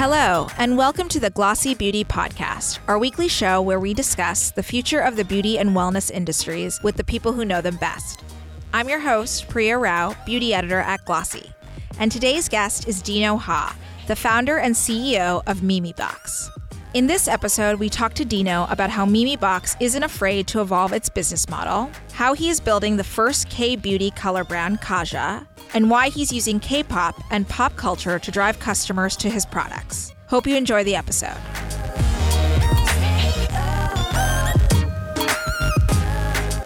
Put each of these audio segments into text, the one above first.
Hello, and welcome to the Glossy Beauty Podcast, our weekly show where we discuss the future of the beauty and wellness industries with the people who know them best. I'm your host, Priya Rao, beauty editor at Glossy, and today's guest is Dino Ha, the founder and CEO of Memebox. In this episode, we talk to Dino about how Memebox isn't afraid to evolve its business model, how he is building the first K beauty color brand, Kaja, and why he's using K pop and pop culture to drive customers to his products. Hope you enjoy the episode.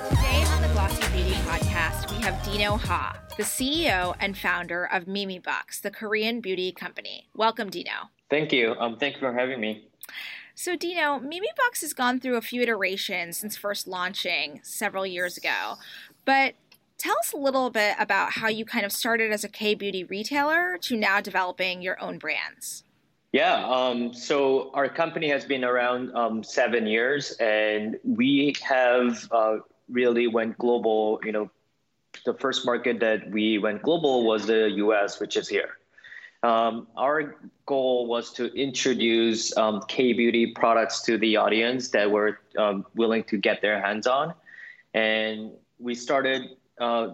Today on the Glossy Beauty podcast, we have Dino Ha, the CEO and founder of Memebox, the Korean beauty company. Welcome, Dino. Thank you. Um, thank you for having me. So, Dino, Memebox has gone through a few iterations since first launching several years ago. But tell us a little bit about how you kind of started as a K beauty retailer to now developing your own brands. Yeah, um, so our company has been around um, seven years, and we have uh, really went global. You know, the first market that we went global was the U.S., which is here. Um, our goal was to introduce um, K beauty products to the audience that were um, willing to get their hands on. And we started uh,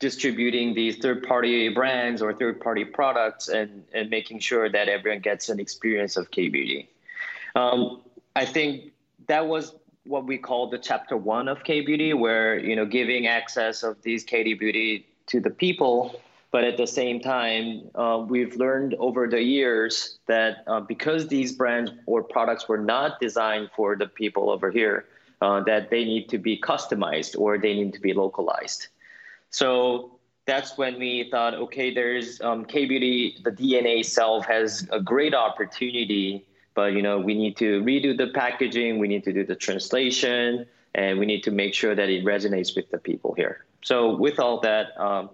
distributing these third party brands or third party products and, and making sure that everyone gets an experience of K beauty. Um, I think that was what we call the chapter one of K beauty, where you know giving access of these K beauty to the people but at the same time, uh, we've learned over the years that uh, because these brands or products were not designed for the people over here, uh, that they need to be customized or they need to be localized. So that's when we thought, okay, there's um, K Beauty, the DNA itself has a great opportunity, but you know we need to redo the packaging, we need to do the translation, and we need to make sure that it resonates with the people here. So with all that. Um,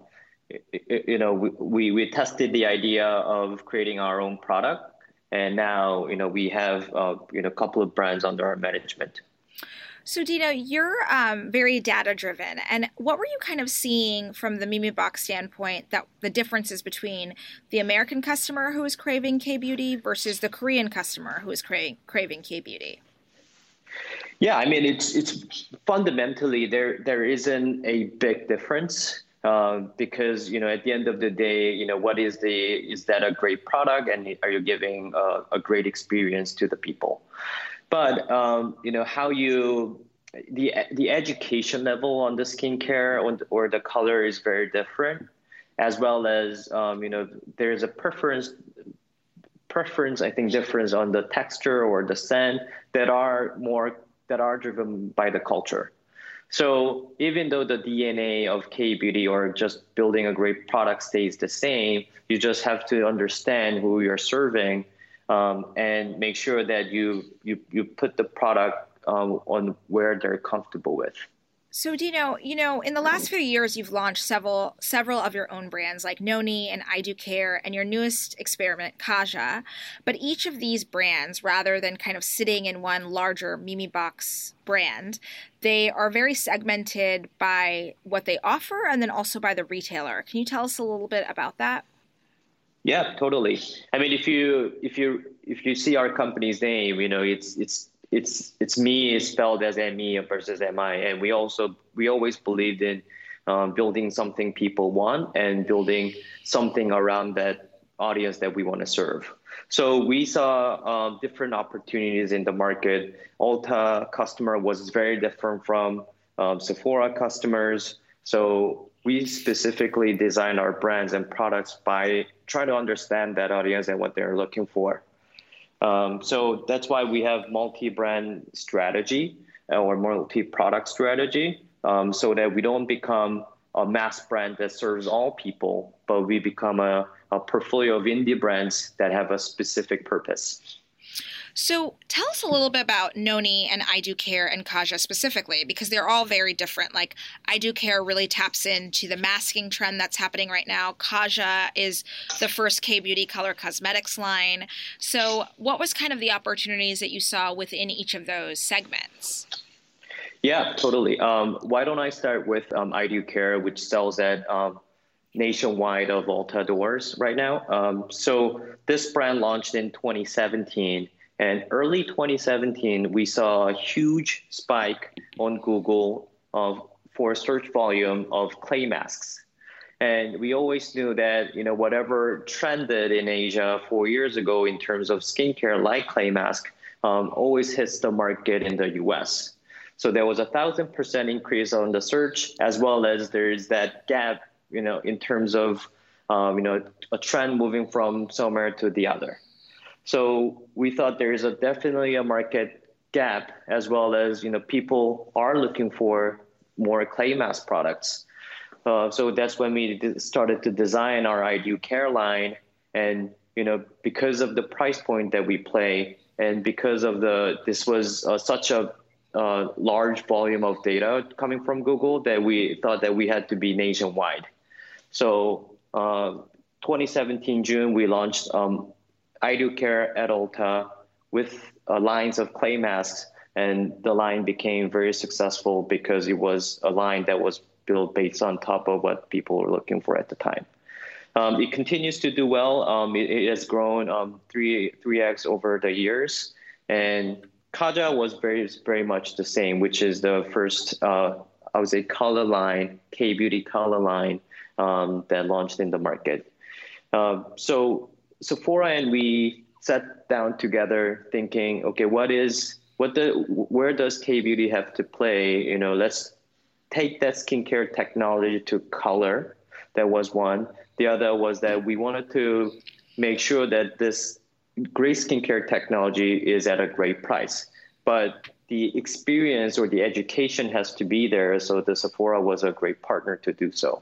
you know, we, we tested the idea of creating our own product, and now you know we have uh, you know a couple of brands under our management. So, Dino, you're um, very data driven, and what were you kind of seeing from the Memebox standpoint that the differences between the American customer who is craving K beauty versus the Korean customer who is craving craving K beauty? Yeah, I mean it's it's fundamentally there there isn't a big difference. Uh, because you know at the end of the day you know what is the is that a great product? And are you giving a, a great experience to the people? But um, you know how you the the education level on the skincare or, or the color is very different as well as um, you know there's a preference preference i think difference on the texture or the scent that are more that are driven by the culture so even though the DNA of K beauty or just building a great product stays the same, you just have to understand who you're serving um, and make sure that you you you put the product um, on where they're comfortable with. So Dino, you know, in the last few years, you've launched several several of your own brands like Noni and I Do Care, and your newest experiment, Kaja. But each of these brands, rather than kind of sitting in one larger Memebox brand, they are very segmented by what they offer and then also by the retailer. Can you tell us a little bit about that? Yeah, totally. I mean, if you if you if you see our company's name, you know, it's it's it's it's me is spelled as me versus mi, and we also we always believed in um, building something people want and building something around that audience that we want to serve. So we saw uh, different opportunities in the market. Ulta customer was very different from um, Sephora customers. So we specifically design our brands and products by trying to understand that audience and what they're looking for. Um, so that's why we have multi-brand strategy uh, or multi-product strategy, um, so that we don't become a mass brand that serves all people, but we become a, a portfolio of indie brands that have a specific purpose. So tell us a little bit about Noni and I Do Care and Kaja specifically, because they're all very different. Like I Do Care really taps into the masking trend that's happening right now. Kaja is the first K beauty color cosmetics line. So what was kind of the opportunities that you saw within each of those segments? Yeah, totally. Um, why don't I start with um, I Do Care, which sells at um, nationwide of Ulta doors right now. Um, so this brand launched in 2017, and early 2017 we saw a huge spike on Google of for search volume of clay masks. And we always knew that you know whatever trended in Asia four years ago in terms of skincare like clay mask um, always hits the market in the U.S. So there was a thousand percent increase on the search, as well as there's that gap, you know, in terms of, um, you know, a trend moving from somewhere to the other. So we thought there is a definitely a market gap, as well as you know, people are looking for more clay mask products. Uh, so that's when we started to design our I Do Care line, and you know, because of the price point that we play, and because of the this was uh, such a uh, large volume of data coming from Google that we thought that we had to be nationwide. So uh, 2017 June, we launched um, I Do Care at Ulta with uh, lines of clay masks, and the line became very successful because it was a line that was built based on top of what people were looking for at the time. Um, it continues to do well. Um, it, it, has grown um, three three x over the years, and Kaja was very very much the same, which is the first uh, I would say color line K beauty color line um, that launched in the market. Uh, so Sephora and we sat down together thinking, okay, what is what the where does K beauty have to play? You know, let's take that skincare technology to color. That was one. The other was that we wanted to make sure that this great skincare technology is at a great price, but the experience or the education has to be there. So the Sephora was a great partner to do so.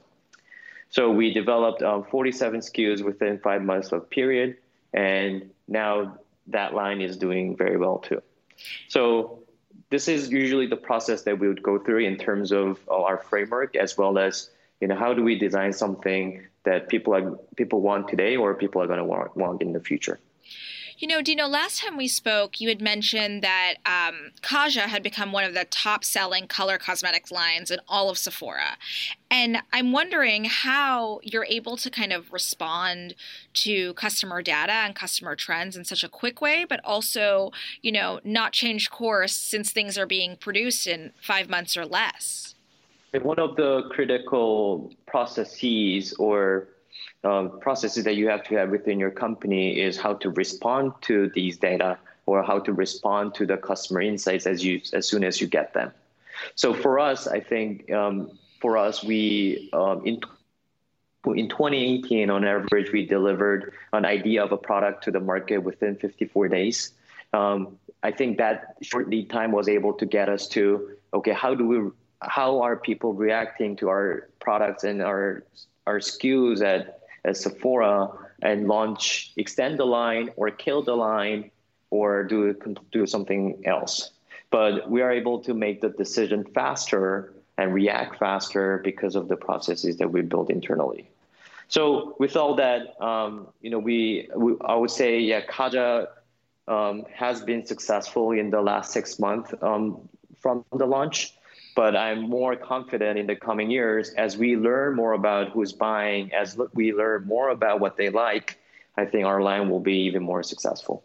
So we developed um, 47 SKUs within five months of period, and now that line is doing very well too. So this is usually the process that we would go through in terms of our framework, as well as you know how do we design something that people are people want today or people are going to want, want in the future. You know, Dino, last time we spoke, you had mentioned that um, Kaja had become one of the top selling color cosmetics lines in all of Sephora. And I'm wondering how you're able to kind of respond to customer data and customer trends in such a quick way, but also, you know, not change course since things are being produced in five months or less. One of the critical processes or um, processes that you have to have within your company is how to respond to these data or how to respond to the customer insights as you as soon as you get them. So for us, I think um, for us, we um, in in 2018, on average, we delivered an idea of a product to the market within 54 days. Um, I think that short lead time was able to get us to okay, how do we how are people reacting to our products and our our SKUs at, at Sephora and launch extend the line or kill the line or do do something else. But we are able to make the decision faster and react faster because of the processes that we built internally. So with all that, um, you know, we, we, I would say, yeah, Kaja um, has been successful in the last six months um, from the launch but I'm more confident in the coming years as we learn more about who's buying, as we learn more about what they like, I think our line will be even more successful.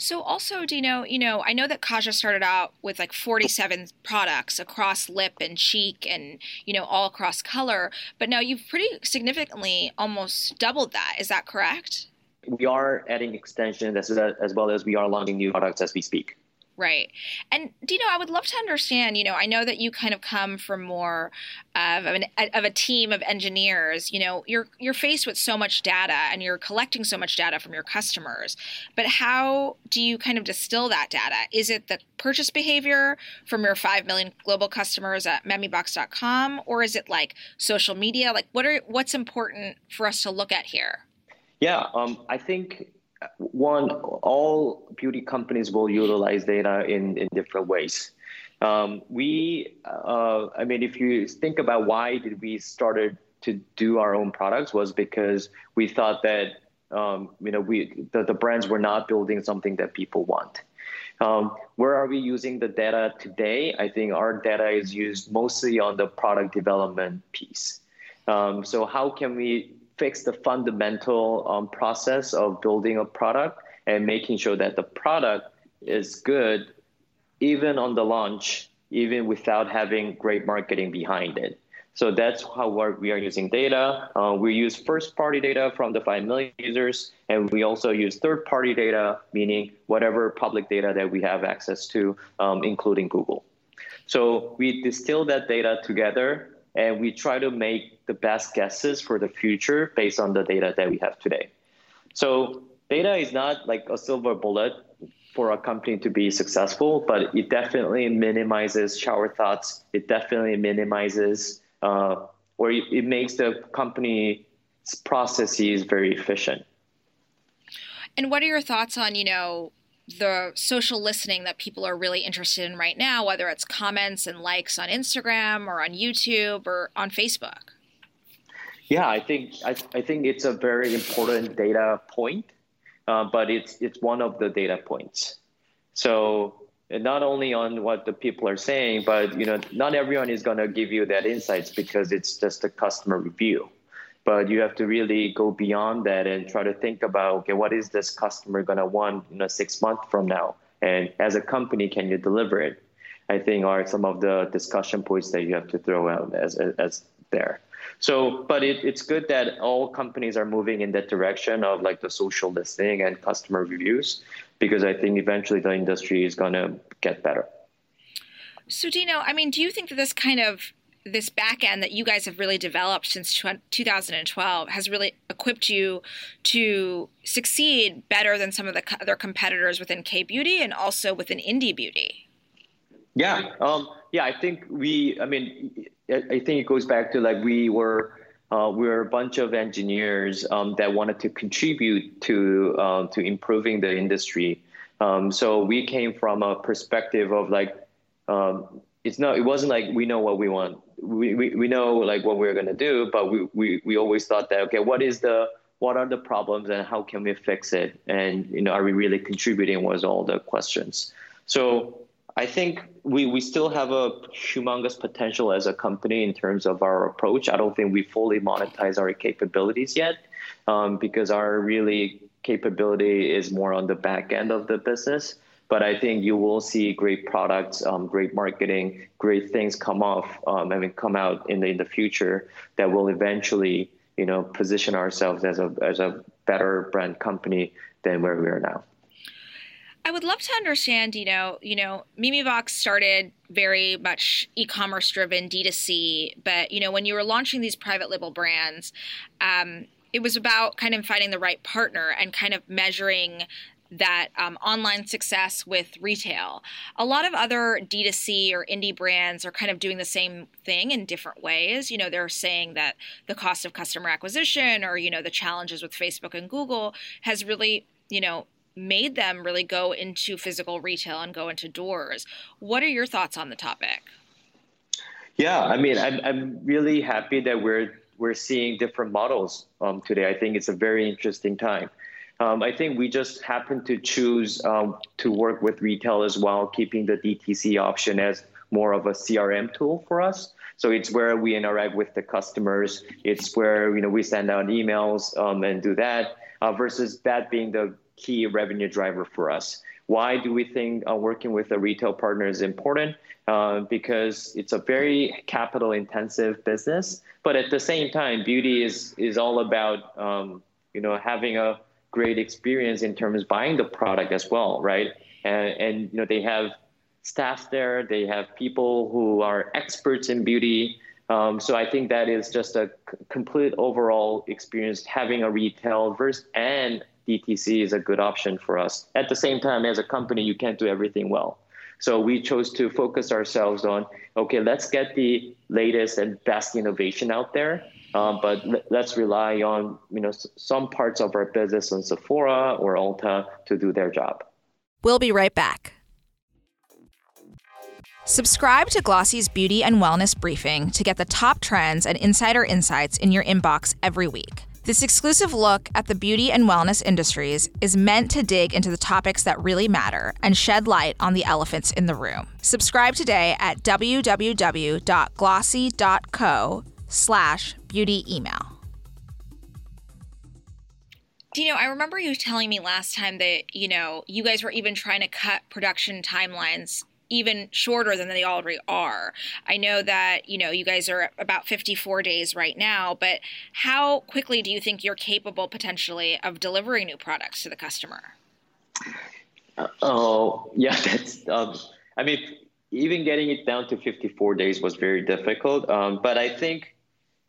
So also, Dino, you know, I know that Kaja started out with like 47 products across lip and cheek and, you know, all across color, but now you've pretty significantly almost doubled that. Is that correct? We are adding extensions as, as well as we are launching new products as we speak. Right. And Dino, I would love to understand, you know, I know that you kind of come from more of an of a team of engineers, you know, you're you're faced with so much data and you're collecting so much data from your customers. But how do you kind of distill that data? Is it the purchase behavior from your 5 million global customers at memebox.com or is it like social media? Like what are what's important for us to look at here? Yeah, um, I think one, all beauty companies will utilize data in, in different ways. Um, we, uh, I mean, if you think about why did we started to do our own products was because we thought that um, you know we the, the brands were not building something that people want. Um, where are we using the data today? I think our data is used mostly on the product development piece. Um, so how can we fix the fundamental um, process of building a product and making sure that the product is good even on the launch, even without having great marketing behind it. So that's how we are using data. Uh, we use first party data from the 5 million users, and we also use third party data, meaning whatever public data that we have access to, um, including Google. So we distill that data together and we try to make the best guesses for the future based on the data that we have today. So data is not like a silver bullet for a company to be successful, but it definitely minimizes shower thoughts. It definitely minimizes uh, or it, it makes the company's processes very efficient. And what are your thoughts on, you know, the social listening that people are really interested in right now, whether it's comments and likes on Instagram or on YouTube or on Facebook? Yeah, I think I, I think it's a very important data point, uh, but it's it's one of the data points. So not only on what the people are saying, but you know, not everyone is going to give you that insights because it's just a customer review but you have to really go beyond that and try to think about okay what is this customer going to want you know six months from now? And as a company can you deliver it? I think are some of the discussion points that you have to throw out as as there. So but it, it's good that all companies are moving in that direction of like the social listening and customer reviews because i think eventually the industry is going to get better. So dino i mean do you think that this kind of this back end that you guys have really developed since 2012 has really equipped you to succeed better than some of the other competitors within K beauty and also within indie beauty. Yeah, um, yeah. I think we. I mean, I think it goes back to like we were. Uh, we are a bunch of engineers um, that wanted to contribute to uh, to improving the industry. Um, so we came from a perspective of like um, it's not it wasn't like we know what we want we, we, we know like what we're going to do but we, we we always thought that okay what is the what are the problems and how can we fix it? And you know are we really contributing was all the questions. So i think we we still have a humongous potential as a company in terms of our approach. I don't think we fully monetize our capabilities yet um, because our really capability is more on the back end of the business but I think you will see great products, um, great marketing, great things come off, um, I mean, come out in the in the future that will eventually, you know, position ourselves as a as a better brand company than where we are now. I would love to understand, you know, you know, Memebox started very much e-commerce driven D2C, but you know, when you were launching these private label brands, um, it was about kind of finding the right partner and kind of measuring that um, online success with retail. A lot of other D2C or indie brands are kind of doing the same thing in different ways. You know, they're saying that the cost of customer acquisition or, you know, the challenges with Facebook and Google has really, you know, made them really go into physical retail and go into doors. What are your thoughts on the topic? Yeah, I mean, I'm, I'm really happy that we're we're seeing different models um, today. I think it's a very interesting time. Um, I think we just happen to choose um, to work with retail as well, keeping the DTC option as more of a CRM tool for us. So it's where we interact with the customers. It's where you know we send out emails um, and do that, uh, versus that being the key revenue driver for us. Why do we think uh, working with a retail partner is important? Uh, because it's a very capital intensive business, but at the same time, beauty is is all about um, you know having a great experience in terms of buying the product as well, right? And, and you know they have staff there, they have people who are experts in beauty. Um, so I think that is just a c- complete overall experience. Having a retail versus and DTC is a good option for us. At the same time, as a company, you can't do everything well. So we chose to focus ourselves on okay, let's get the latest and best innovation out there uh, but let's rely on you know some parts of our business on Sephora or Ulta to do their job. We'll be right back. Subscribe to Glossy's Beauty and Wellness Briefing to get the top trends and insider insights in your inbox every week. This exclusive look at the beauty and wellness industries is meant to dig into the topics that really matter and shed light on the elephants in the room. Subscribe today at www.glossy.co slash beauty email. Dino, I remember you telling me last time that, you know, you guys were even trying to cut production timelines even shorter than they already are. I know that, you know, you guys are about 54 days right now, but how quickly do you think you're capable potentially of delivering new products to the customer? Uh, oh, yeah, that's, um, I mean, even getting it down to 54 days was very difficult. Um, but I think,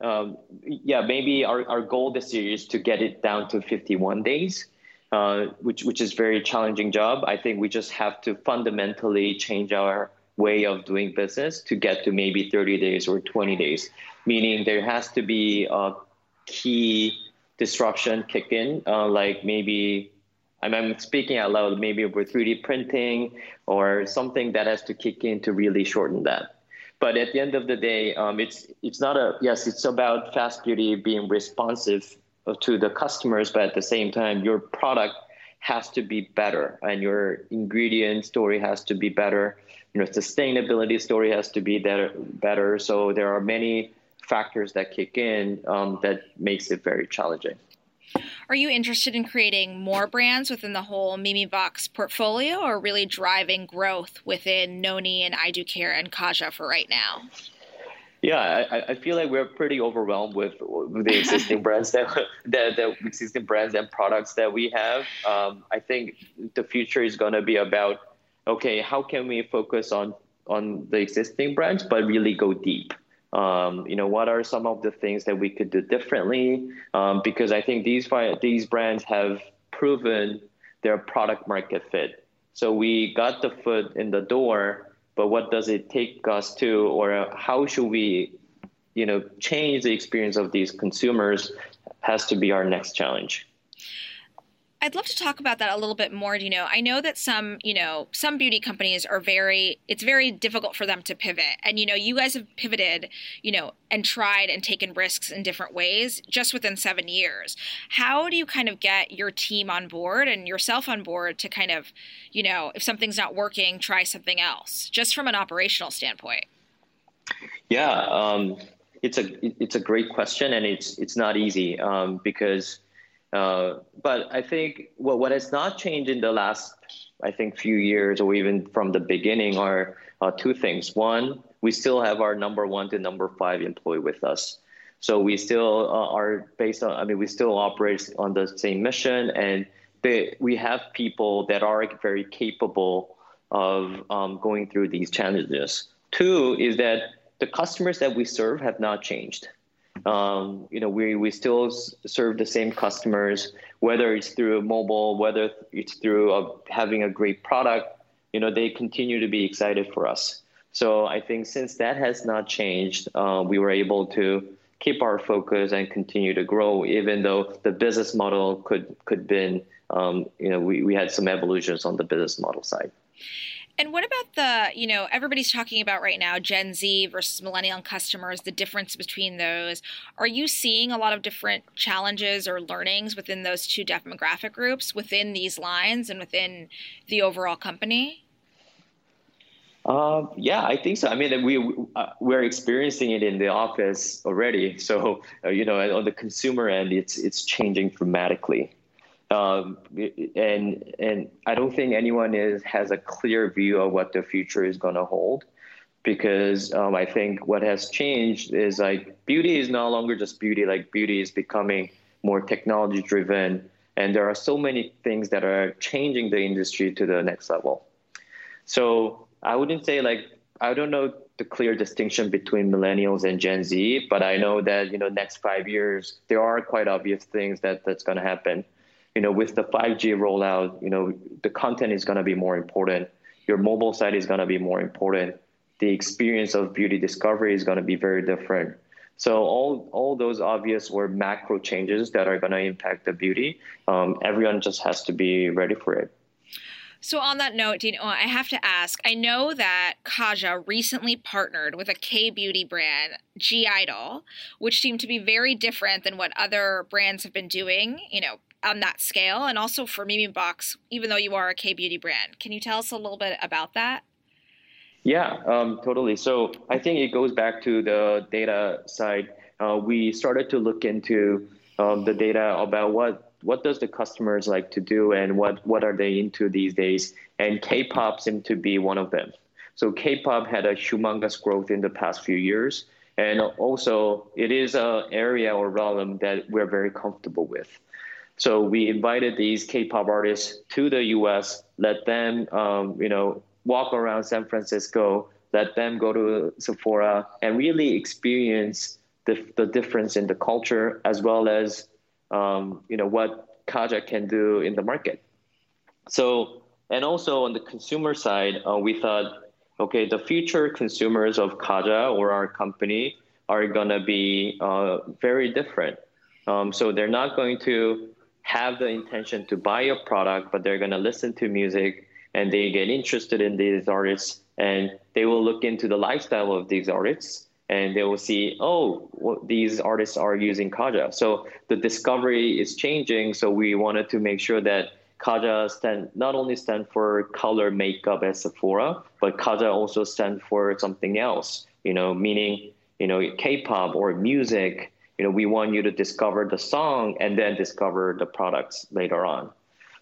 um, yeah, maybe our, our goal this year is to get it down to 51 days. Uh, which which is very challenging job. I think we just have to fundamentally change our way of doing business to get to maybe 30 days or 20 days. Meaning there has to be a key disruption kick in, uh, like maybe I'm speaking out loud, maybe with 3D printing or something that has to kick in to really shorten that. But at the end of the day, um, it's it's not a yes, it's about fast beauty being responsive to the customers, but at the same time, your product has to be better and your ingredient story has to be better. You know, sustainability story has to be better. better. So there are many factors that kick in um, that makes it very challenging. Are you interested in creating more brands within the whole Memebox portfolio or really driving growth within Noni and I Do Care and Kaja for right now? Yeah, I, I feel like we're pretty overwhelmed with, with the existing brands that the, the existing brands and products that we have. Um, I think the future is going to be about okay, how can we focus on on the existing brands, but really go deep. Um, you know, what are some of the things that we could do differently? Um, because I think these these brands have proven their product market fit. So we got the foot in the door but what does it take us to, or how should we, you know, change the experience of these consumers has to be our next challenge. I'd love to talk about that a little bit more. You know, I know that some, you know, some beauty companies are very, it's very difficult for them to pivot. And, you know, you guys have pivoted, you know, and tried and taken risks in different ways just within seven years. How do you kind of get your team on board and yourself on board to kind of, you know, if something's not working, try something else, just from an operational standpoint? Yeah, um, it's a it's a great question, and it's it's not easy um, because uh, but I think well, what has not changed in the last, I think, few years or even from the beginning are uh, two things. One, we still have our number one to number five employee with us. So we still uh, are based on, I mean, we still operate on the same mission and they, we have people that are very capable of um, going through these challenges. Two is that the customers that we serve have not changed. Um, you know, we, we still serve the same customers, whether it's through mobile, whether it's through a, having a great product, you know, they continue to be excited for us. So I think since that has not changed, uh, we were able to keep our focus and continue to grow, even though the business model could could been, um, you know, we, we had some evolutions on the business model side. And what about the, you know, everybody's talking about right now Gen Z versus millennial customers, the difference between those. Are you seeing a lot of different challenges or learnings within those two demographic groups within these lines and within the overall company? Uh, yeah, I think so. I mean, we uh, we're experiencing it in the office already. So uh, you know, on the consumer end, it's it's changing dramatically. Um, and and I don't think anyone is has a clear view of what the future is going to hold, because um, I think what has changed is like beauty is no longer just beauty. Like beauty is becoming more technology driven, and there are so many things that are changing the industry to the next level. So I wouldn't say like I don't know the clear distinction between millennials and Gen Z, but I know that you know next five years there are quite obvious things that that's going to happen you know, with the 5G rollout, you know, the content is going to be more important. Your mobile side is going to be more important. The experience of beauty discovery is going to be very different. So all all those obvious or macro changes that are going to impact the beauty, um, everyone just has to be ready for it. So on that note, Dino, I have to ask. I know that Kaja recently partnered with a K beauty brand, G Idol, which seemed to be very different than what other brands have been doing. You know, on that scale and also for Memebox, even though you are a K beauty brand. Can you tell us a little bit about that? Yeah, um, totally. So I think it goes back to the data side. uh, we started to look into um, the data about what what does the customers like to do and what what are they into these days. And K-pop seemed to be one of them. So K-pop had a humongous growth in the past few years, and also it is an area or realm that we're very comfortable with. So we invited these K-pop artists to the U.S., let them, um, you know, walk around San Francisco, let them go to Sephora, and really experience the, the difference in the culture as well as, um, you know, what Kaja can do in the market. So, and also on the consumer side, uh, we thought okay, the future consumers of Kaja or our company are to be uh, very different. Um, so they're not going to have the intention to buy a product, but they're going to listen to music and they get interested in these artists and they will look into the lifestyle of these artists and they will see, oh, well, these artists are using Kaja. So the discovery is changing. So we wanted to make sure that Kaja stand not only stand for color makeup at Sephora, but Kaja also stand for something else. You know, meaning you know K-pop or music. You know, we want you to discover the song and then discover the products later on.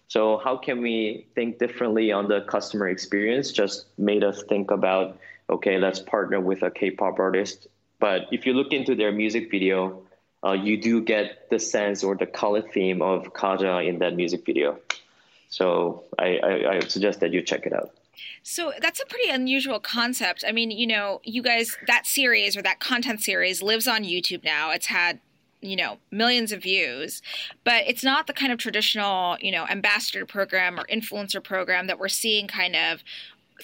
So how can we think differently on the customer experience? Just made us think about okay, let's partner with a K-pop artist. But if you look into their music video, uh, you do get the sense or the color theme of Kaja in that music video. So I, I, I suggest that you check it out. So that's a pretty unusual concept. I mean, you know, you guys, that series or that content series lives on YouTube now. It's had you know millions of views but it's not the kind of traditional you know ambassador program or influencer program that we're seeing kind of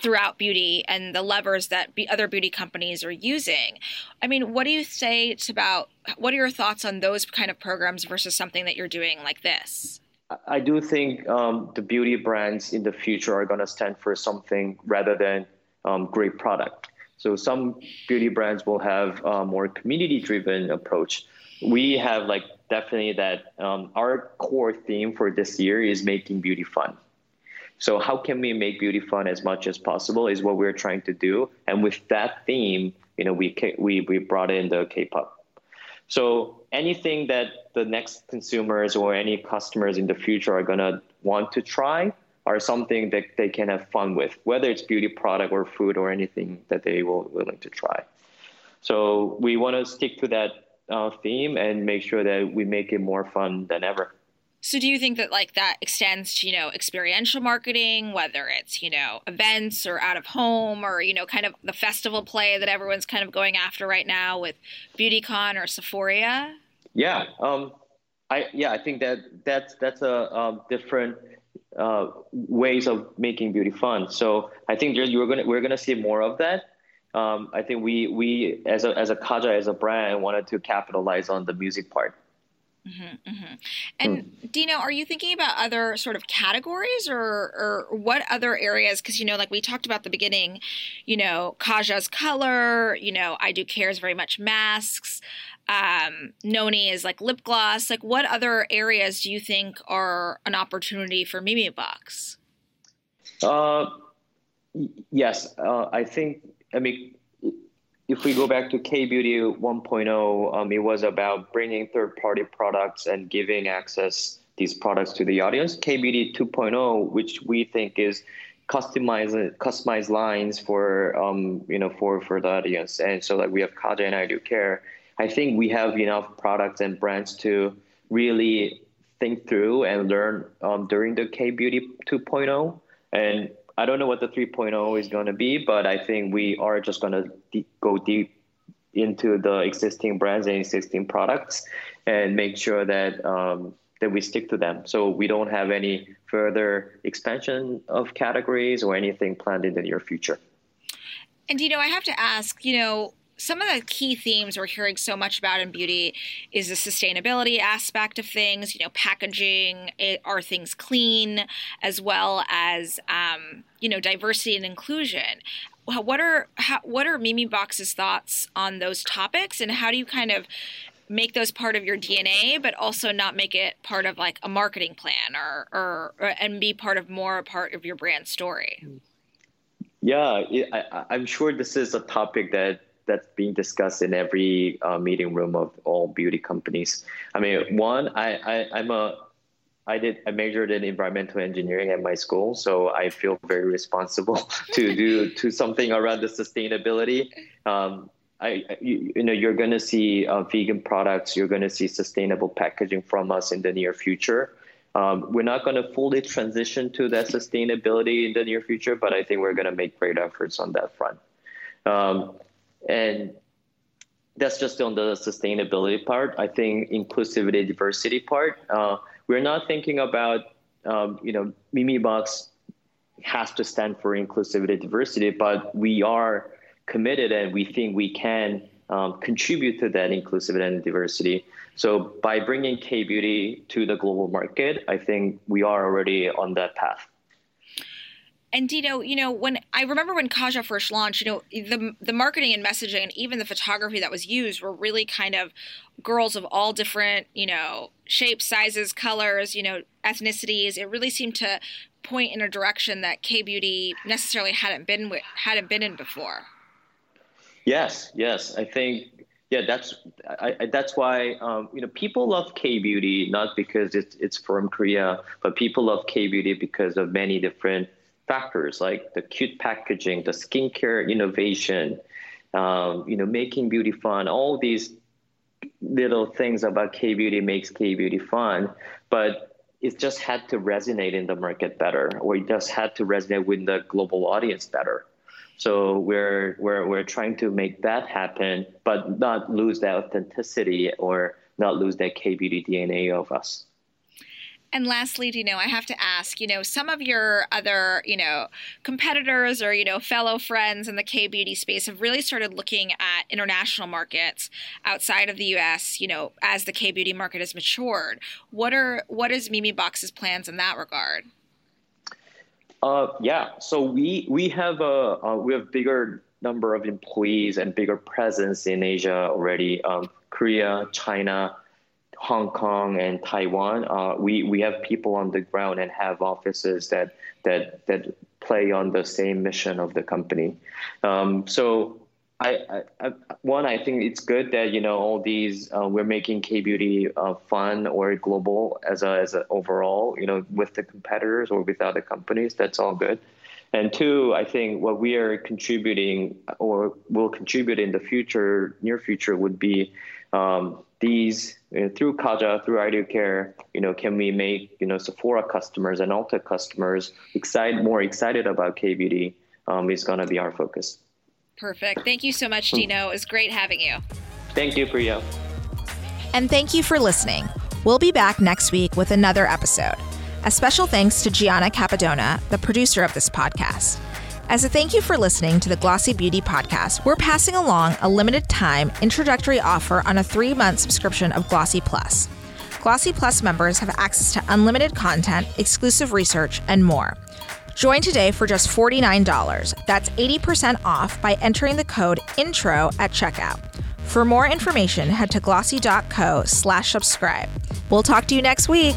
throughout beauty and the levers that be other beauty companies are using i mean what do you say it's about what are your thoughts on those kind of programs versus something that you're doing like this I do think um, the beauty brands in the future are going to stand for something rather than um, great product. So some beauty brands will have a more community-driven approach. We have like definitely that um, our core theme for this year is making beauty fun. So how can we make beauty fun as much as possible is what we're trying to do. And with that theme, you know, we we we brought in the K-pop so anything that the next consumers or any customers in the future are to want to try are something that they can have fun with, whether it's beauty product or food or anything that they will willing to try. So we want to stick to that uh, theme and make sure that we make it more fun than ever. So do you think that like that extends to, you know, experiential marketing, whether it's, you know, events or out of home or, you know, kind of the festival play that everyone's kind of going after right now with BeautyCon or Sephora? Yeah. Um I yeah, I think that that's that's a um, different uh, ways of making beauty fun. So I think you're gonna we're gonna see more of that. Um, I think we we as a as a Kaja as a brand wanted to capitalize on the music part. Mm-hmm, mm-hmm. And mm. Dino, are you thinking about other sort of categories or, or what other areas? Because, you know, like we talked about the beginning, you know, Kaja's color, you know, I do care is very much masks. Um, Noni is like lip gloss. Like, what other areas do you think are an opportunity for Memebox? Uh, yes, uh, I think, I mean, if we go back to K Beauty 1.0, um, it was about bringing third party products and giving access these products to the audience. K Beauty 2.0, which we think is customized customized lines for um, you know for for the audience, and so like we have Kaja and I Do Care. I think we have enough products and brands to really think through and learn um, during the K Beauty 2.0. And I don't know what the 3.0 is going to be, but I think we are just going to de- go deep into the existing brands and existing products and make sure that um, that we stick to them. So we don't have any further expansion of categories or anything planned in the near future. And you know, I have to ask, you know, some of the key themes we're hearing so much about in beauty is the sustainability aspect of things. You know, packaging are things clean, as well as um, you know diversity and inclusion. What are how, what are Memebox's thoughts on those topics, and how do you kind of make those part of your DNA, but also not make it part of like a marketing plan or, or, or and be part of more a part of your brand story? Yeah, I, I'm sure this is a topic that that's being discussed in every uh, meeting room of all beauty companies. I mean, one, I, I I'm a I did I majored in environmental engineering at my school, so I feel very responsible to do to something around the sustainability. Um, I, you, you, know, you're going to see uh, vegan products. You're going to see sustainable packaging from us in the near future. Um, we're not going to fully transition to that sustainability in the near future, but I think we're going to make great efforts on that front. Um, and that's just on the sustainability part. I think inclusivity, diversity part. Uh, we're not thinking about, um, you know, Memebox has to stand for inclusivity, diversity, but we are committed and we think we can um, contribute to that inclusivity and diversity. So by bringing K Beauty to the global market, I think we are already on that path. And Dino, you know, when I remember when Kaja first launched, you know, the the marketing and messaging and even the photography that was used were really kind of girls of all different, you know, shapes, sizes, colors, you know, ethnicities. It really seemed to point in a direction that K Beauty necessarily hadn't been with, hadn't been in before. Yes, yes, I think yeah, that's I, I, that's why um, you know people love K beauty not because it's it's from Korea, but people love K beauty because of many different factors like the cute packaging, the skincare innovation, um, you know, making beauty fun. All these little things about K beauty makes K beauty fun, but it just had to resonate in the market better, or it just had to resonate with the global audience better. So we're we're we're trying to make that happen, but not lose that authenticity or not lose that K beauty DNA of us. And lastly, you know, I have to ask, you know, some of your other, you know, competitors or, you know, fellow friends in the K beauty space have really started looking at international markets outside of the US, you know, as the K beauty market has matured. What are what is Memebox's plans in that regard? Uh, yeah, so we we have a we have bigger number of employees and bigger presence in Asia already. Um, Korea, China, Hong Kong, and Taiwan. Uh, we we have people on the ground and have offices that that that play on the same mission of the company. Um, so I, I, one, I think it's good that you know all these uh, we're making K beauty uh, fun or global as a as a overall you know with the competitors or with other companies. That's all good. And two, I think what we are contributing or will contribute in the future, near future, would be um, these you know, through Kaja, through I Do Care. You know, can we make you know Sephora customers and Ulta customers excited more excited about K beauty? Um, is going to be our focus. Perfect. Thank you so much, Dino. It was great having you. Thank you, Priya. And thank you for listening. We'll be back next week with another episode. A special thanks to Gianna Capadona, the producer of this podcast. As a thank you for listening to the Glossy Beauty podcast, we're passing along a limited time introductory offer on a three month subscription of Glossy Plus. Glossy Plus members have access to unlimited content, exclusive research, and more. Join today for just $49. That's 80% off by entering the code INTRO at checkout. For more information, head to glossy.co slash subscribe. We'll talk to you next week.